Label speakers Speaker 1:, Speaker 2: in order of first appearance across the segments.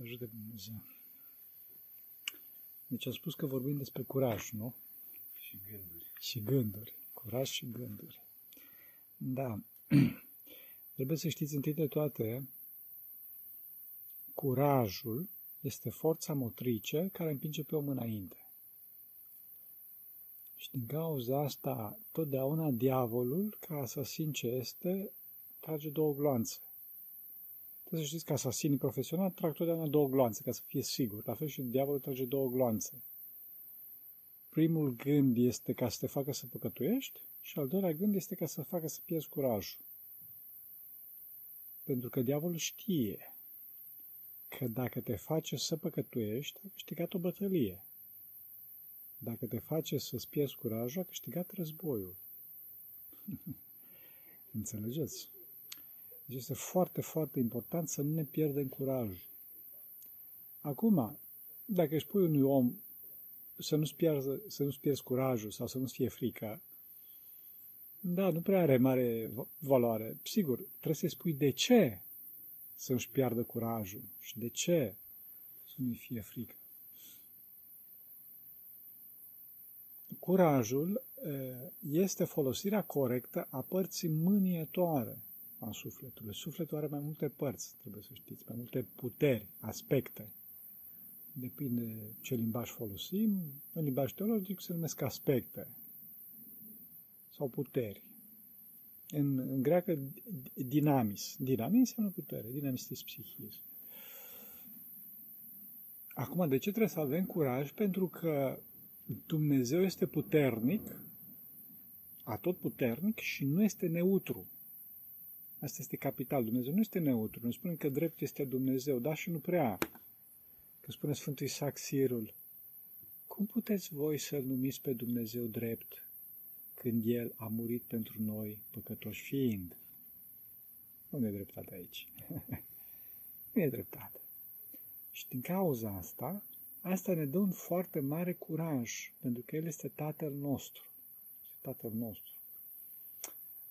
Speaker 1: Ajută Dumnezeu. Deci am spus că vorbim despre curaj, nu?
Speaker 2: Și gânduri.
Speaker 1: Și gânduri. Curaj și gânduri. Da. Trebuie să știți întâi de toate, curajul este forța motrice care împinge pe om înainte. Și din cauza asta, totdeauna diavolul, ca asasin ce este, trage două gloanțe. Trebuie să știți că asasinii profesionali trag totdeauna două gloanțe, ca să fie sigur. La fel și diavolul trage două gloanțe. Primul gând este ca să te facă să păcătuiești și al doilea gând este ca să facă să pierzi curajul. Pentru că diavolul știe că dacă te face să păcătuiești, ai câștigat o bătălie. Dacă te face să-ți pierzi curajul, ai câștigat războiul. Înțelegeți? Deci este foarte, foarte important să nu ne pierdem curajul. Acum, dacă își pui unui om să nu-ți pierzi, să nu pierzi curajul sau să nu-ți fie frică, da, nu prea are mare valoare. Sigur, trebuie să-i spui de ce să nu-și piardă curajul și de ce să nu-i fie frică. Curajul este folosirea corectă a părții mânietoare a sufletului. Sufletul are mai multe părți, trebuie să știți, mai multe puteri, aspecte. Depinde ce limbaj folosim. În limbaj teologic se numesc aspecte sau puteri. În, în greacă, dinamis. Dinamis înseamnă putere, dinamis este psihism. Acum, de ce trebuie să avem curaj? Pentru că Dumnezeu este puternic, atot puternic și nu este neutru. Asta este capital. Dumnezeu nu este neutru. Nu spune că drept este Dumnezeu, da și nu prea. Că spune Sfântul Isaac Sirul, cum puteți voi să-L numiți pe Dumnezeu drept când El a murit pentru noi, păcătoși fiind? Unde e dreptate aici? nu e dreptate. Și din cauza asta, asta ne dă un foarte mare curaj, pentru că El este Tatăl nostru. Este Tatăl nostru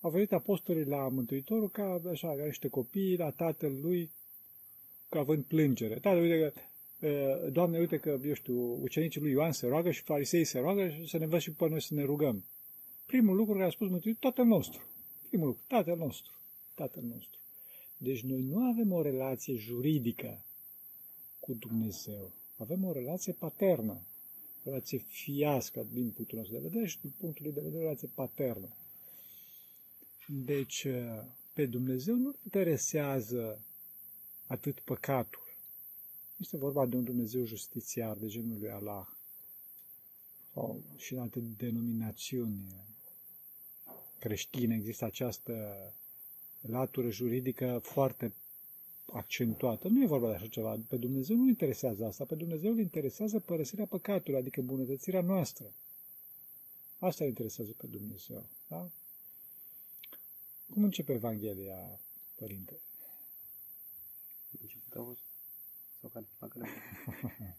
Speaker 1: au venit apostolii la Mântuitorul ca așa, ca niște copii, la tatăl lui, ca având plângere. Tată, uite că, Doamne, uite că, eu știu, ucenicii lui Ioan se roagă și farisei se roagă și să ne învăț și pe noi să ne rugăm. Primul lucru care a spus Mântuitorul, Tatăl nostru. Primul lucru, Tatăl nostru. Tatăl nostru. Deci noi nu avem o relație juridică cu Dumnezeu. Avem o relație paternă, o relație fiască din punctul nostru de vedere și din punctul de vedere o relație paternă. Deci, pe Dumnezeu nu interesează atât păcatul. Este vorba de un Dumnezeu justițiar, de genul lui Allah. Sau și în alte denominațiuni creștine există această latură juridică foarte accentuată. Nu e vorba de așa ceva. Pe Dumnezeu nu interesează asta. Pe Dumnezeu îl interesează părăsirea păcatului, adică îmbunătățirea noastră. Asta îl interesează pe Dumnezeu. Da? Cum începe Evanghelia, Părinte?
Speaker 2: Început a fost? Sau care? La care?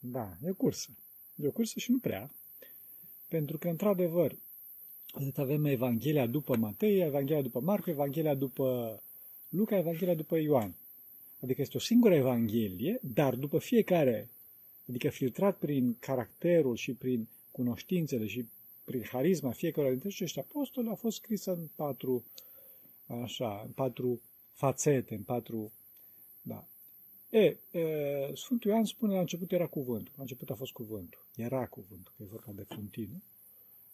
Speaker 1: da, e o cursă. E o cursă și nu prea. Pentru că, într-adevăr, avem Evanghelia după Matei, Evanghelia după Marcu, Evanghelia după Luca, Evanghelia după Ioan. Adică este o singură Evanghelie, dar după fiecare, adică filtrat prin caracterul și prin cunoștințele și prin harisma fiecare dintre acești apostoli, a fost scrisă în patru, așa, în patru fațete, în patru, da. E, e, Sfântul Ioan spune la început era cuvântul, la început a fost cuvântul, era cuvântul, că e vorba de continuu.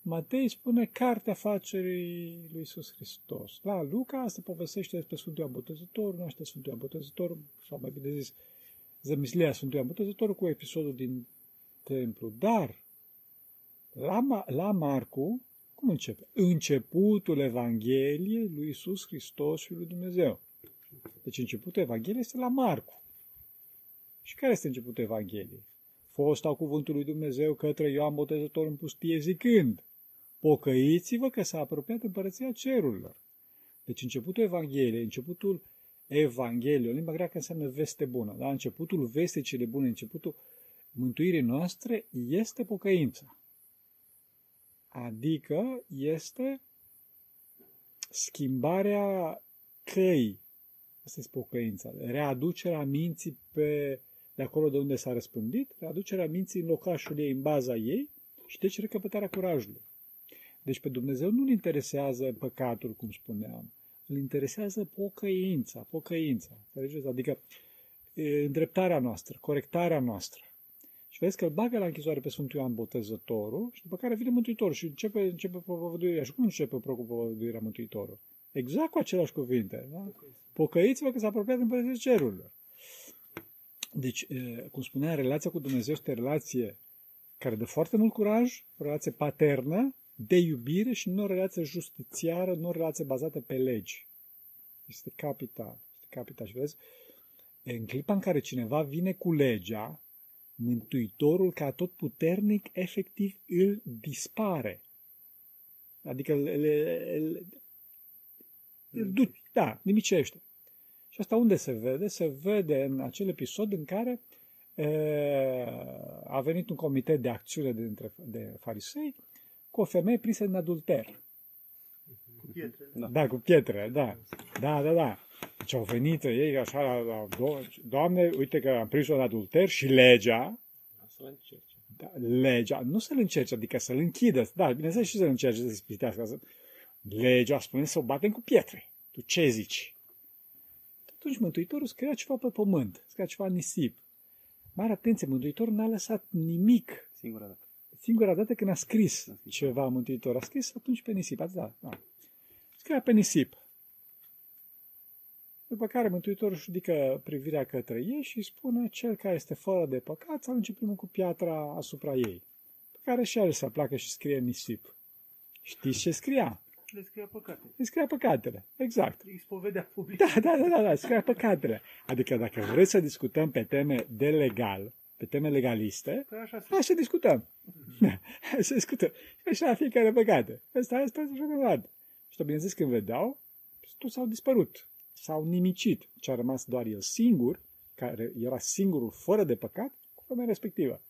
Speaker 1: Matei spune cartea facerii lui Iisus Hristos. La Luca se povestește despre Sfântul Ioan Botezător, naște Sfântul Ioan Botezător, sau mai bine zis, zămislia Sfântului Ioan Botezător cu episodul din templu. Dar la, la Marcu, cum începe? Începutul Evangheliei lui Isus Hristos și lui Dumnezeu. Deci începutul Evangheliei este la Marcu. Și care este începutul Evangheliei? Fost au cuvântul lui Dumnezeu către Ioan Botezător în pustie zicând, pocăiți-vă că s-a apropiat împărăția cerurilor. Deci începutul Evangheliei, începutul Evangheliei, în limba greacă înseamnă veste bună, da? începutul veste cele bune, începutul mântuirii noastre este pocăința. Adică este schimbarea căi Asta este pocăința. Readucerea minții pe, de acolo de unde s-a răspândit, readucerea minții în locașul ei, în baza ei și deci recăpătarea curajului. Deci pe Dumnezeu nu-L interesează păcatul, cum spuneam. Îl interesează pocăința, pocăința. Înțelegeți? Adică e, îndreptarea noastră, corectarea noastră. Și vezi că îl bagă la închisoare pe Sfântul Ioan Botezătorul și după care vine Mântuitorul și începe, începe propovăduirea. Și cum începe propovăduirea Mântuitorul? Exact cu aceleași cuvinte. Da? Pocăiți-vă că s-a apropiat Împărăția Cerurilor. Deci, cum spunea, relația cu Dumnezeu este o relație care dă foarte mult curaj, o relație paternă, de iubire și nu o relație justițiară, nu o relație bazată pe legi. Este capital. Este capital. Și vezi, în clipa în care cineva vine cu legea, Mântuitorul, ca tot puternic, efectiv îl dispare. Adică îl, îl, îl, îl duce, da, nimicește. Și asta unde se vede? Se vede în acel episod în care e, a venit un comitet de acțiune dintre, de farisei cu o femeie prinsă în adulter.
Speaker 3: Cu pietre.
Speaker 1: Da, da cu pietre, da. Da, da, da. Deci au venit ei așa la, la Doamne, uite că am prins-o în adulter și legea,
Speaker 3: Să-l încerce.
Speaker 1: da, legea, nu să-l încerce, adică să-l închidă. Da, bineînțeles și să-l încerce să-l spitească. Să... Legea spune să o batem cu pietre. Tu ce zici? Atunci Mântuitorul scria ceva pe pământ, scria ceva în nisip. Mare atenție, Mântuitorul n-a lăsat nimic.
Speaker 2: Singura dată.
Speaker 1: Singura dată când a scris
Speaker 2: A scris.
Speaker 1: ceva Mântuitor, a scris atunci pe nisip. Da, da. Scria pe nisip. După care Mântuitorul își ridică privirea către ei și spune, cel care este fără de păcat să arunce primul cu piatra asupra ei. Pe care și el să pleacă și scrie în nisip. Știți ce scria?
Speaker 3: Le scria păcate.
Speaker 1: Îi scria păcatele. Exact.
Speaker 3: Îi spovedea public.
Speaker 1: Da, da, da, da, da, scria păcatele. Adică dacă vreți să discutăm pe teme de legal, pe teme legaliste,
Speaker 3: Păi așa se...
Speaker 1: hai să discutăm. Da, hai să discutăm. Și așa fiecare păcate. Asta, asta, așa mai departe. Și bineînțeles când vedeau, toți au dispărut. S-au nimicit. Ce a rămas doar el singur, care era singurul fără de păcat, cu femeia respectivă.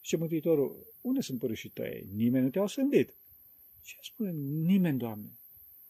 Speaker 1: Și Mântuitorul, unde sunt părâșii tăi? Nimeni nu te-a osândit. Și el spune, nimeni, Doamne.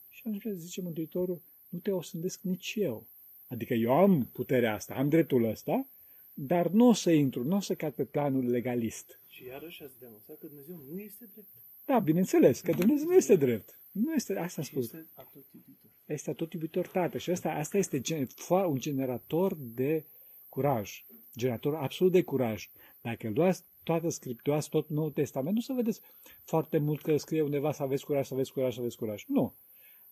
Speaker 1: Și atunci zice Mântuitorul, nu te osândesc nici eu. Adică eu am puterea asta, am dreptul ăsta, dar nu o să intru, nu o să cad pe planul legalist.
Speaker 3: Și iarăși ați demonstrat că Dumnezeu nu este drept.
Speaker 1: Da, bineînțeles, că Dumnezeu nu este drept. Nu este, asta a
Speaker 3: Și
Speaker 1: spus.
Speaker 3: este atot iubitor.
Speaker 1: Este tot iubitor tată. Și asta, asta este gen, fo- un generator de curaj. Generator absolut de curaj. Dacă luați toată scriptura, tot Noul Testament, nu să vedeți foarte mult că scrie undeva să aveți curaj, să aveți curaj, să aveți curaj. Nu.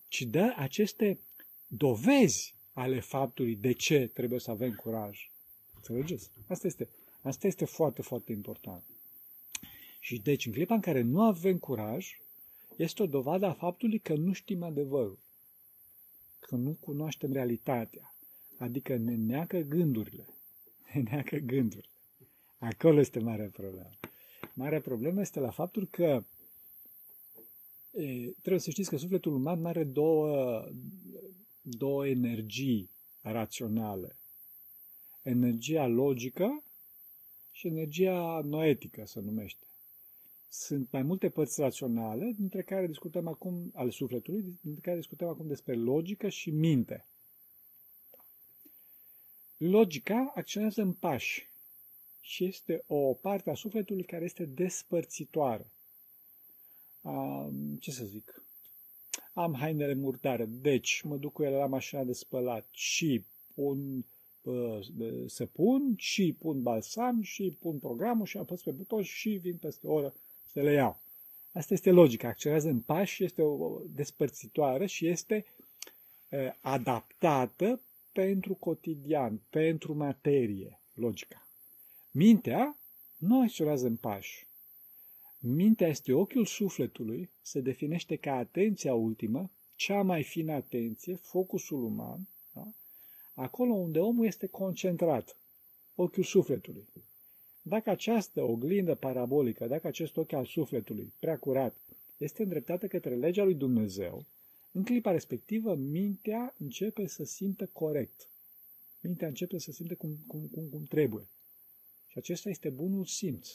Speaker 1: Ci dă aceste dovezi ale faptului de ce trebuie să avem curaj. Înțelegeți? Asta este, asta este foarte, foarte important. Și deci, în clipa în care nu avem curaj, este o dovadă a faptului că nu știm adevărul, că nu cunoaștem realitatea, adică ne neacă gândurile. Ne neacă gândurile. Acolo este marea problemă. Marea problemă este la faptul că e, trebuie să știți că sufletul uman are două, două energii raționale. Energia logică și energia noetică, se numește. Sunt mai multe părți raționale, dintre care discutăm acum, ale sufletului, dintre care discutăm acum despre logică și minte. Logica acționează în pași și este o parte a sufletului care este despărțitoare. Um, ce să zic? Am hainele murdare, deci mă duc cu ele la mașina de spălat și pun uh, să pun și pun balsam și pun programul și apăs pe buton și vin peste o oră să le iau. Asta este logica. Acționează în pași, este o despărțitoare și este uh, adaptată pentru cotidian, pentru materie, logica. Mintea nu acționează în pași. Mintea este ochiul sufletului, se definește ca atenția ultimă, cea mai fină atenție, focusul uman, da? acolo unde omul este concentrat, ochiul sufletului. Dacă această oglindă parabolică, dacă acest ochi al sufletului, prea curat, este îndreptată către legea lui Dumnezeu, în clipa respectivă, mintea începe să simtă corect. Mintea începe să simte cum, cum, cum, cum trebuie. Și acesta este bunul simț.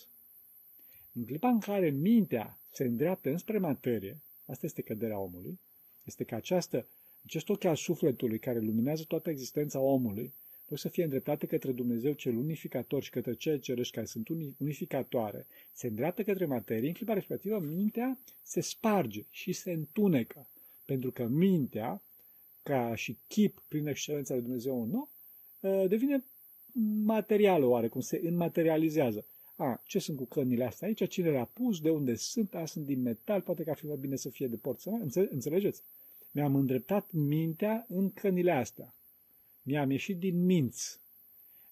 Speaker 1: În clipa în care mintea se îndreaptă înspre materie, asta este căderea omului, este că această Acest ochi al sufletului care luminează toată existența omului, pot să fie îndreptate către Dumnezeu cel unificator și către cele cerești care sunt unificatoare, se îndreaptă către materie, în clipa respectivă mintea se sparge și se întunecă. Pentru că mintea, ca și chip prin excelența lui Dumnezeu un nou, ă, devine materială oarecum, se înmaterializează. A, ce sunt cu cărnile astea aici? Cine le-a pus? De unde sunt? A, sunt din metal, poate că ar fi mai bine să fie de porțelan. Înțelegeți? Mi-am îndreptat mintea în cărnile astea. Mi-am ieșit din minți.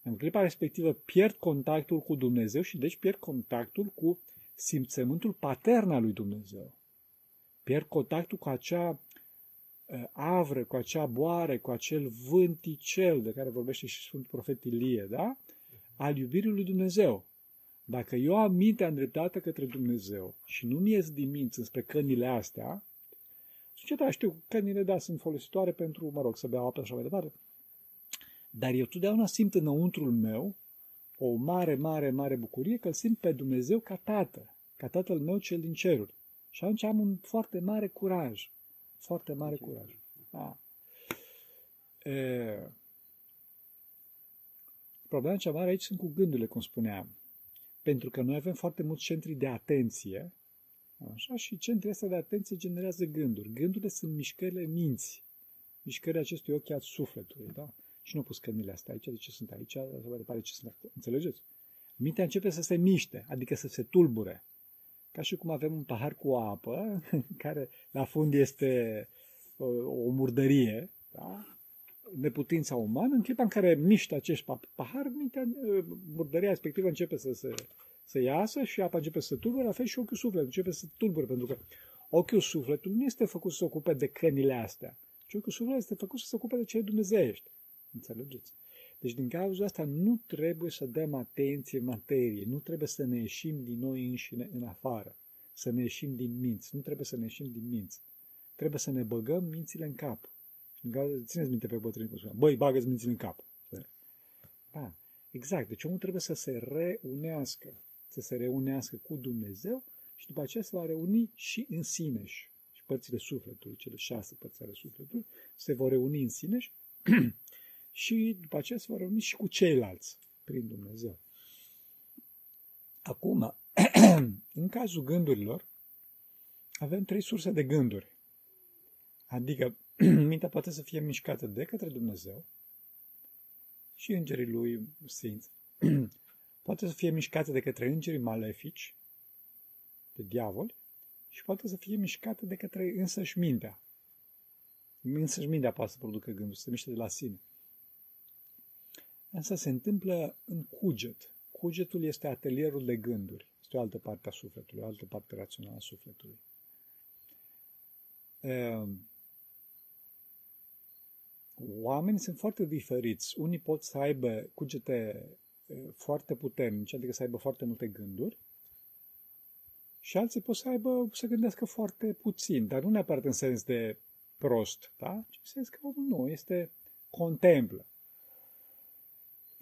Speaker 1: În clipa respectivă pierd contactul cu Dumnezeu și deci pierd contactul cu simțământul patern al lui Dumnezeu. Pierd contactul cu acea uh, avră, cu acea boare, cu acel vânticel de care vorbește și Sfântul Profet Ilie, da? Al iubirii lui Dumnezeu. Dacă eu am mintea îndreptată către Dumnezeu și nu mi ies din minți înspre cănile astea, zice, da, știu, cănile, da, sunt folositoare pentru, mă rog, să beau apă și așa mai departe, dar eu totdeauna simt înăuntrul meu o mare, mare, mare bucurie că îl simt pe Dumnezeu ca tată, ca tatăl meu cel din ceruri. Și atunci am un foarte mare curaj. Foarte mare curaj. Da. E... Problema cea mare aici sunt cu gândurile, cum spuneam. Pentru că noi avem foarte mulți centri de atenție, așa, și centrii astea de atenție generează gânduri. Gândurile sunt mișcările minții, mișcările acestui ochi al sufletului, da? Și nu au pus cămile astea aici, de ce sunt aici, sau mai departe ce sunt acolo. Înțelegeți? Mintea începe să se miște, adică să se tulbure. Ca și cum avem un pahar cu apă, care la fund este o, o murdărie, da? neputința umană, în clipa în care miște acest pahar, mintea, murdăria respectivă începe să se să iasă și apa începe să se tulbure, la fel și ochiul sufletului începe să se tulbure, pentru că ochiul sufletului nu este făcut să se ocupe de cănile astea, ci ochiul sufletului este făcut să se ocupe de cele dumnezeiești. Înțelegeți? Deci din cauza asta nu trebuie să dăm atenție materie, nu trebuie să ne ieșim din noi înșine în afară, să ne ieșim din minți, nu trebuie să ne ieșim din minți. Trebuie să ne băgăm mințile în cap. Țineți minte pe bătrânii cum spunea, băi, bagă mințile în cap. Da, exact. Deci omul trebuie să se reunească, să se reunească cu Dumnezeu și după aceea se va reuni și în sineș și părțile sufletului, cele șase părți ale sufletului, se vor reuni în sineș și după aceea se vor reuni și cu ceilalți prin Dumnezeu. Acum, în cazul gândurilor, avem trei surse de gânduri. Adică mintea poate să fie mișcată de către Dumnezeu și îngerii lui sfinți. poate să fie mișcată de către îngerii malefici, de diavoli, și poate să fie mișcată de către însăși mintea. Însăși mintea poate să producă gânduri, să se miște de la sine. Asta se întâmplă în cuget. Cugetul este atelierul de gânduri. Este o altă parte a sufletului, o altă parte rațională a sufletului. Ehm, oamenii sunt foarte diferiți. Unii pot să aibă cugete foarte puternice, adică să aibă foarte multe gânduri, și alții pot să aibă, să gândească foarte puțin, dar nu neapărat în sens de prost, da? ci în sens că nu, este contemplă.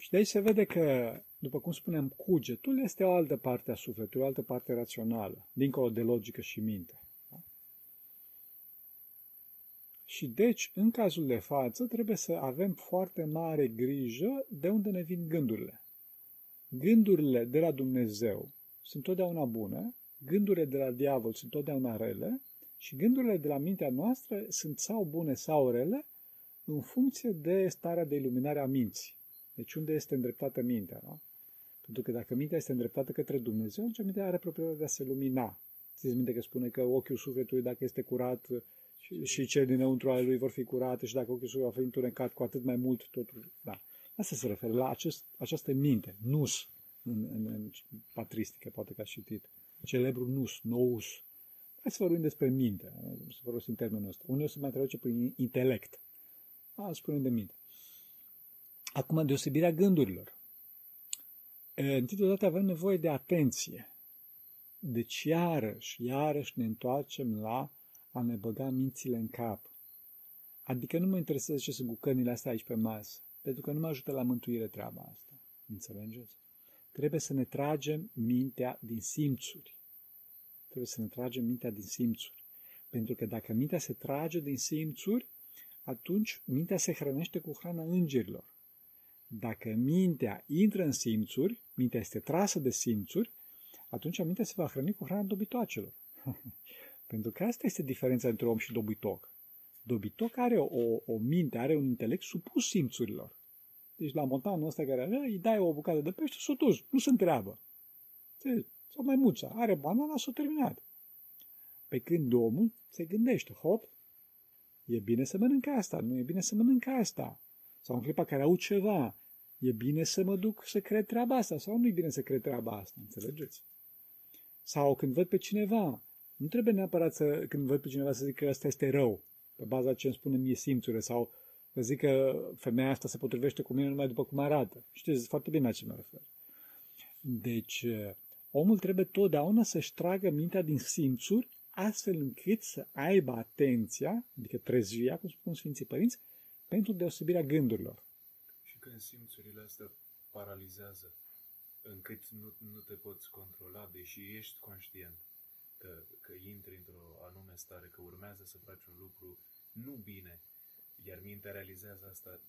Speaker 1: Și de aici se vede că, după cum spuneam, cugetul este o altă parte a sufletului, o altă parte rațională, dincolo de logică și minte. Da? Și deci, în cazul de față, trebuie să avem foarte mare grijă de unde ne vin gândurile. Gândurile de la Dumnezeu sunt totdeauna bune, gândurile de la diavol sunt totdeauna rele și gândurile de la mintea noastră sunt sau bune sau rele în funcție de starea de iluminare a minții. Deci unde este îndreptată mintea, da? Pentru că dacă mintea este îndreptată către Dumnezeu, atunci mintea are proprietatea de a se lumina. Țineți minte că spune că ochiul sufletului, dacă este curat, și, și cel dinăuntru ale lui vor fi curate și dacă ochiul sufletului va fi întunecat, cu atât mai mult totul. Da. Asta se referă la acest, această minte, nus, în, în, în patristică, poate că ați citit. Celebrul nus, nous. Hai să vorbim despre minte, să folosim termenul ăsta. Unul se mai traduce prin intelect. A, spunem de minte. Acum, deosebirea gândurilor. Întâi de toate avem nevoie de atenție. Deci, iarăși, iarăși ne întoarcem la a ne băga mințile în cap. Adică nu mă interesează ce sunt bucănile astea aici pe masă, pentru că nu mă ajută la mântuire treaba asta. Înțelegeți? Trebuie să ne tragem mintea din simțuri. Trebuie să ne tragem mintea din simțuri. Pentru că dacă mintea se trage din simțuri, atunci mintea se hrănește cu hrana îngerilor. Dacă mintea intră în simțuri, mintea este trasă de simțuri, atunci mintea se va hrăni cu hrana dobitoacelor. Pentru că asta este diferența între om și dobitoc. Dobitoc are o, o minte, are un intelect supus simțurilor. Deci la montanul ăsta care avea, îi dai o bucată de pește, s-o dus, nu se întreabă. Sau mai muța, are banana, s-a terminat. Pe când omul se gândește, hop, e bine să mănânc asta, nu e bine să mănânc asta. Sau în clipa care au ceva, e bine să mă duc să cred treaba asta sau nu e bine să cred treaba asta, înțelegeți? Sau când văd pe cineva, nu trebuie neapărat să, când văd pe cineva să zic că ăsta este rău, pe baza ce îmi spune mie simțurile, sau să zic că femeia asta se potrivește cu mine numai după cum arată. Știți foarte bine la ce mă refer. Deci, omul trebuie totdeauna să-și tragă mintea din simțuri, astfel încât să aibă atenția, adică trezvia, cum spun Sfinții Părinți, pentru deosebirea gândurilor.
Speaker 4: Și când simțurile astea paralizează, încât nu, nu te poți controla, deși ești conștient că, că intri într-o anume stare, că urmează să faci un lucru nu bine, iar mintea realizează asta,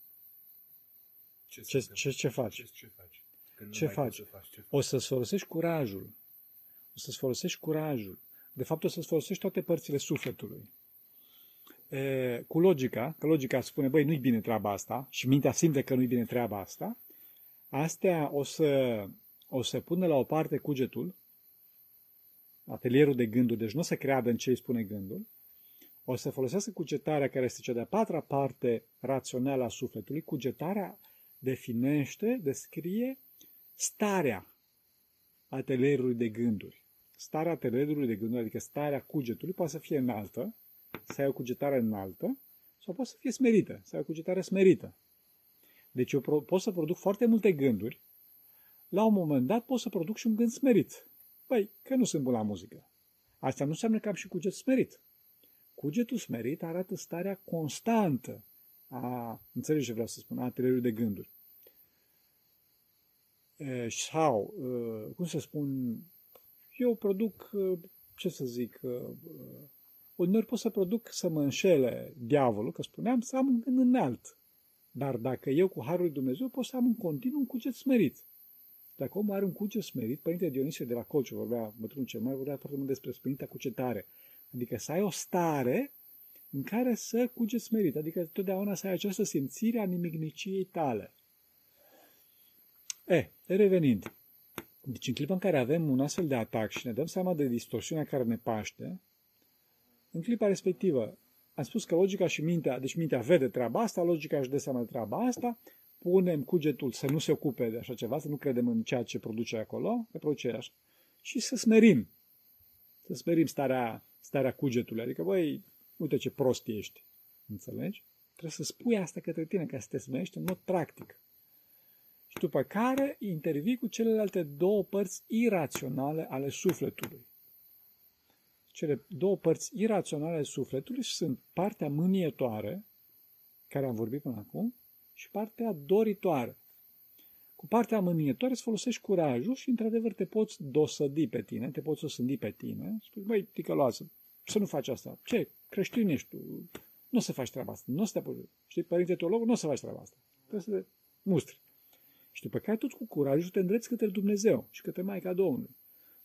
Speaker 4: ce,
Speaker 1: ce, ce, ce faci?
Speaker 4: Ce, ce faci? Când
Speaker 1: ce faci? Să faci? Ce faci? O să-ți folosești curajul. O să-ți folosești curajul. De fapt, o să-ți folosești toate părțile sufletului. E, cu logica, că logica spune, băi, nu-i bine treaba asta. Și mintea simte că nu-i bine treaba asta, astea o să, o să pună la o parte cugetul, atelierul de gânduri, deci nu o să creadă în ce îi spune gândul, o să folosească cugetarea care este cea de-a patra parte rațională a sufletului. Cugetarea definește, descrie starea atelierului de gânduri. Starea atelierului de gânduri, adică starea cugetului, poate să fie înaltă, să ai o cugetare înaltă, sau poate să fie smerită, să ai o cugetare smerită. Deci eu pot să produc foarte multe gânduri, la un moment dat pot să produc și un gând smerit. Păi, că nu sunt bun la muzică. Asta nu înseamnă că am și cuget smerit. Cugetul smerit arată starea constantă a, înțelegi ce vreau să spun, a atelierului de gânduri. E, sau, e, cum să spun, eu produc, ce să zic, uneori pot să produc să mă înșele diavolul, că spuneam, să am un gând înalt. Dar dacă eu cu Harul lui Dumnezeu pot să am în continuu un cuget smerit. Dacă omul are un cuget smerit, Părinte Dionisie de la Colciu vorbea, bătrânul cel mai vorbea foarte mult despre sprinta cugetare. Adică să ai o stare în care să cugeți smerit, adică totdeauna să ai această simțire a nimigniciei tale. E, revenind. Deci în clipa în care avem un astfel de atac și ne dăm seama de distorsiunea care ne paște, în clipa respectivă am spus că logica și mintea, deci mintea vede treaba asta, logica își dă seama de treaba asta, punem cugetul să nu se ocupe de așa ceva, să nu credem în ceea ce produce acolo, că produce așa, și să smerim. Să smerim starea, starea cugetului. Adică, băi, uite ce prost ești. Înțelegi? Trebuie să spui asta către tine, ca să te smerești în mod practic. Și după care intervii cu celelalte două părți iraționale ale sufletului. Cele două părți iraționale ale sufletului sunt partea mânietoare, care am vorbit până acum, și partea doritoare. Cu partea mânietoare îți folosești curajul și, într-adevăr, te poți dosădi pe tine, te poți osândi pe tine. Spui, băi, ticăloasă, să nu faci asta. Ce? Creștin ești tu. Nu o să faci treaba asta. Nu o să te apuci. Știi, părinte teolog, nu o să faci treaba asta. Trebuie să te mustri. Și după care tot cu curajul te îndreți către Dumnezeu și către Maica Domnului.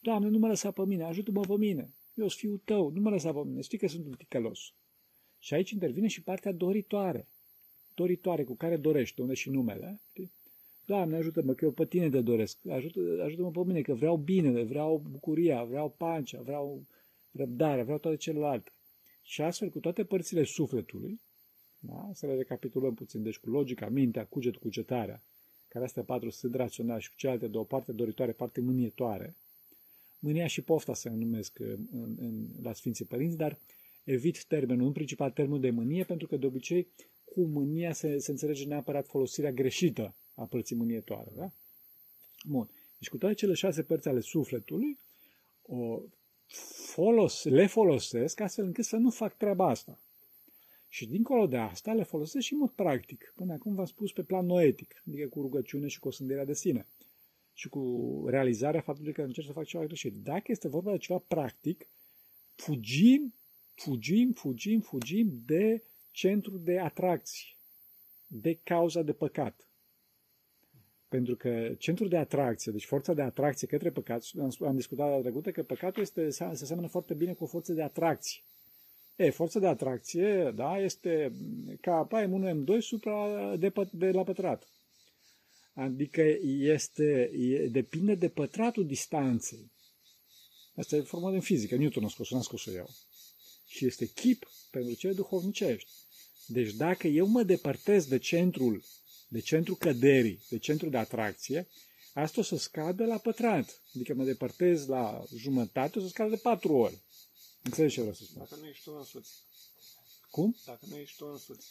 Speaker 1: Doamne, nu mă lăsa pe mine, ajută-mă pe mine. Eu sunt fiul tău, nu mă lăsa pe mine. Știi că sunt un ticălos. Și aici intervine și partea doritoare. Doritoare cu care dorești, unde și numele. Știi? Doamne, ajută-mă că eu pe tine te doresc. Ajută, ajută-mă pe mine că vreau binele, vreau bucuria, vreau pancea, vreau răbdarea, vreau toate celelalte. Și astfel, cu toate părțile sufletului, da? să le recapitulăm puțin, deci cu logica, mintea, cugetul, cugetarea, care astea patru sunt raționale și cu celelalte două, parte doritoare, parte mânietoare. Mânia și pofta se numesc în, în, la Sfinții Părinți, dar evit termenul, în principal termenul de mânie, pentru că de obicei cu mânia se, se înțelege neapărat folosirea greșită a părții mânietoare. Da? Bun. Deci cu toate cele șase părți ale sufletului, o, folos, le folosesc astfel încât să nu fac treaba asta. Și dincolo de asta le folosesc și în mod practic. Până acum v-am spus pe plan noetic, adică cu rugăciune și cu osândirea de sine. Și cu realizarea faptului că încerc să fac ceva greșit. Dacă este vorba de ceva practic, fugim, fugim, fugim, fugim de centru de atracție, de cauza de păcat. Pentru că centrul de atracție, deci forța de atracție către păcat, am, am discutat data trecută că păcatul este, se seamănă foarte bine cu o forță de atracție. E, forța de atracție, da, este ca M1, M2 supra de, pă- de la pătrat. Adică este, e, depinde de pătratul distanței. Asta e formă din fizică. Newton a scos-o, n-am scos-o eu. Și este chip pentru cele duhovnicești. Deci dacă eu mă depărtez de centrul, de centrul căderii, de centrul de atracție, asta o să scadă la pătrat. Adică mă depărtez la jumătate, o să scadă de patru ori. Înțelegi ce vreau să spun?
Speaker 3: Dacă nu ești tu însuți.
Speaker 1: Cum?
Speaker 3: Dacă nu ești tu însuți.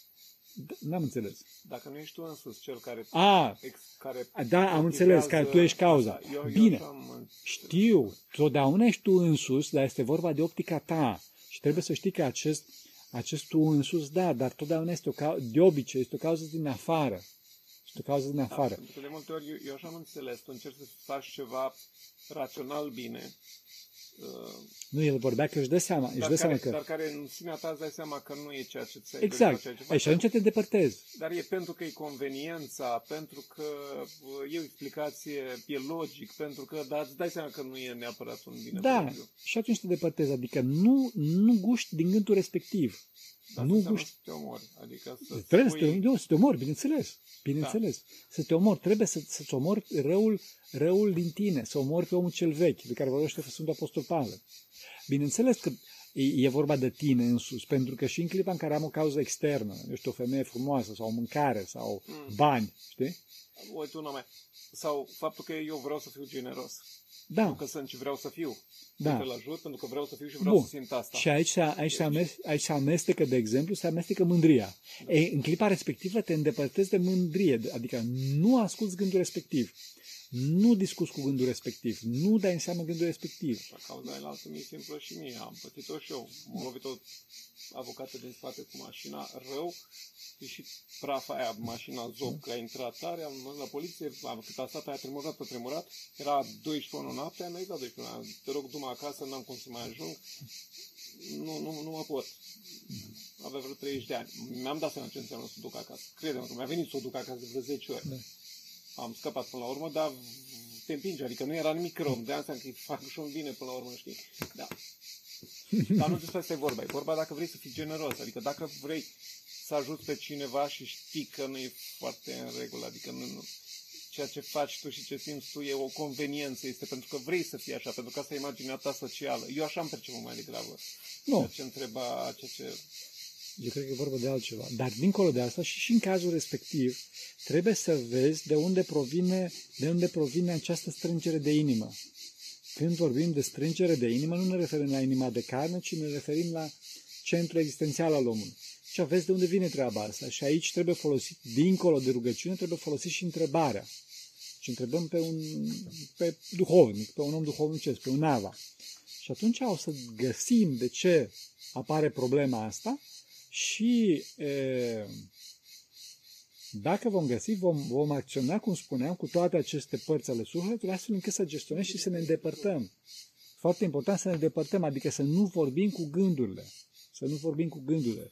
Speaker 1: D- N-am înțeles.
Speaker 3: Dacă nu ești tu însuți cel care...
Speaker 1: A,
Speaker 3: Ex, care
Speaker 1: da, am înțeles, că tu ești cauza.
Speaker 3: Asta. Eu,
Speaker 1: Bine.
Speaker 3: Eu am,
Speaker 1: Știu, totdeauna ești tu însus, dar este vorba de optica ta. Și trebuie să știi că acest, acest tu însus, da, dar totdeauna este o cauză, de obicei, este o cauză din afară. Este o cauză din
Speaker 3: da,
Speaker 1: afară.
Speaker 3: pentru că de multe ori eu, eu așa am înțeles. Tu încerci să faci ceva rațional bine. Uh,
Speaker 1: Nu, el vorbea că își dă seama, își
Speaker 3: dar,
Speaker 1: dă
Speaker 3: care,
Speaker 1: seama că...
Speaker 3: dar care în sinea ta îți dai seama că nu e ceea ce ți-ai
Speaker 1: Exact.
Speaker 3: dorit sau ceea ce
Speaker 1: Ei,
Speaker 3: faci.
Speaker 1: și atunci te depărtezi.
Speaker 3: Dar e pentru că e conveniența, pentru că uh, e o explicație, e logic, pentru că, dar îți dai seama că nu e neapărat un bine
Speaker 1: Da,
Speaker 3: pentru-
Speaker 1: și atunci te depărtezi. Adică nu, nu guști din gândul respectiv.
Speaker 3: Dar
Speaker 1: nu
Speaker 3: înseamnă
Speaker 1: guști.
Speaker 3: să te omori. Adică să
Speaker 1: Trebuie să
Speaker 3: spui-
Speaker 1: te, nu, să te omori, bineînțeles. Bineînțeles. Să te omori. Trebuie să, să-ți omori răul, răul din tine. Să omori pe omul cel vechi, de care vorbește Sfântul Apostol Pavel. Bineînțeles că e, e vorba de tine însuți, pentru că și în clipa în care am o cauză externă, eu știu, o femeie frumoasă sau o mâncare sau
Speaker 3: Mm.
Speaker 1: bani, știi?
Speaker 3: Uite, una mai. Sau faptul că eu vreau să fiu generos.
Speaker 1: Da,
Speaker 3: Nu că sunt, ci vreau să fiu.
Speaker 1: da.
Speaker 3: Că îl ajut pentru că vreau să fiu și vreau
Speaker 1: Bun.
Speaker 3: să simt asta.
Speaker 1: Și aici, se- aici, se amestecă, aici se amestecă, de exemplu, se amestecă mândria. Ei, în clipa respectivă te îndepărtezi de mândrie, adică nu asculți gândul respectiv, nu discuți cu gândul respectiv, nu dai în seamă gândul respectiv.
Speaker 3: La cauza aia altă mi-e simplă și mie. Am pățit-o și eu. M-a lovit o avocată din spate cu mașina rău. E și prafa aia, mașina zob, că a intrat tare, am mers la poliție, am, cât a stat aia tremurat pe tremurat, era 12 noaptea, am zis la 12 noaptea, te rog, du acasă, n-am cum să mai ajung, nu, nu, nu mă pot. Avea vreo 30 de ani. Mi-am dat seama ce înseamnă să o duc acasă. Crede-mă că mi-a venit să o duc acasă de vreo 10 ori.
Speaker 1: Da.
Speaker 3: Am scăpat până la urmă, dar te împinge, adică nu era nimic rău. De asta că îi fac și un bine până la urmă, știi? Da. Dar nu despre asta e vorba. E vorba dacă vrei să fii generos. Adică dacă vrei să ajuți pe cineva și știi că nu e foarte în regulă, adică nu, nu, ceea ce faci tu și ce simți tu e o conveniență, este pentru că vrei să fii așa, pentru că asta e imaginea ta socială. Eu așa am perceput mai degrabă.
Speaker 1: Nu,
Speaker 3: Ceea ce întreba, ceea ce...
Speaker 1: eu cred că e vorba de altceva. Dar dincolo de asta și, și în cazul respectiv, trebuie să vezi de unde provine, de unde provine această strângere de inimă. Când vorbim de strângere de inimă, nu ne referim la inima de carne, ci ne referim la centrul existențial al omului. Și vezi de unde vine treaba asta. Și aici trebuie folosit, dincolo de rugăciune, trebuie folosit și întrebarea. Și întrebăm pe un pe duhovnic, pe un om duhovnicesc, pe un ava. Și atunci o să găsim de ce apare problema asta și e, dacă vom găsi, vom, vom acționa, cum spuneam, cu toate aceste părți ale sufletului, astfel încât să gestionăm și să ne îndepărtăm. Foarte important să ne îndepărtăm, adică să nu vorbim cu gândurile. Să nu vorbim cu gândurile.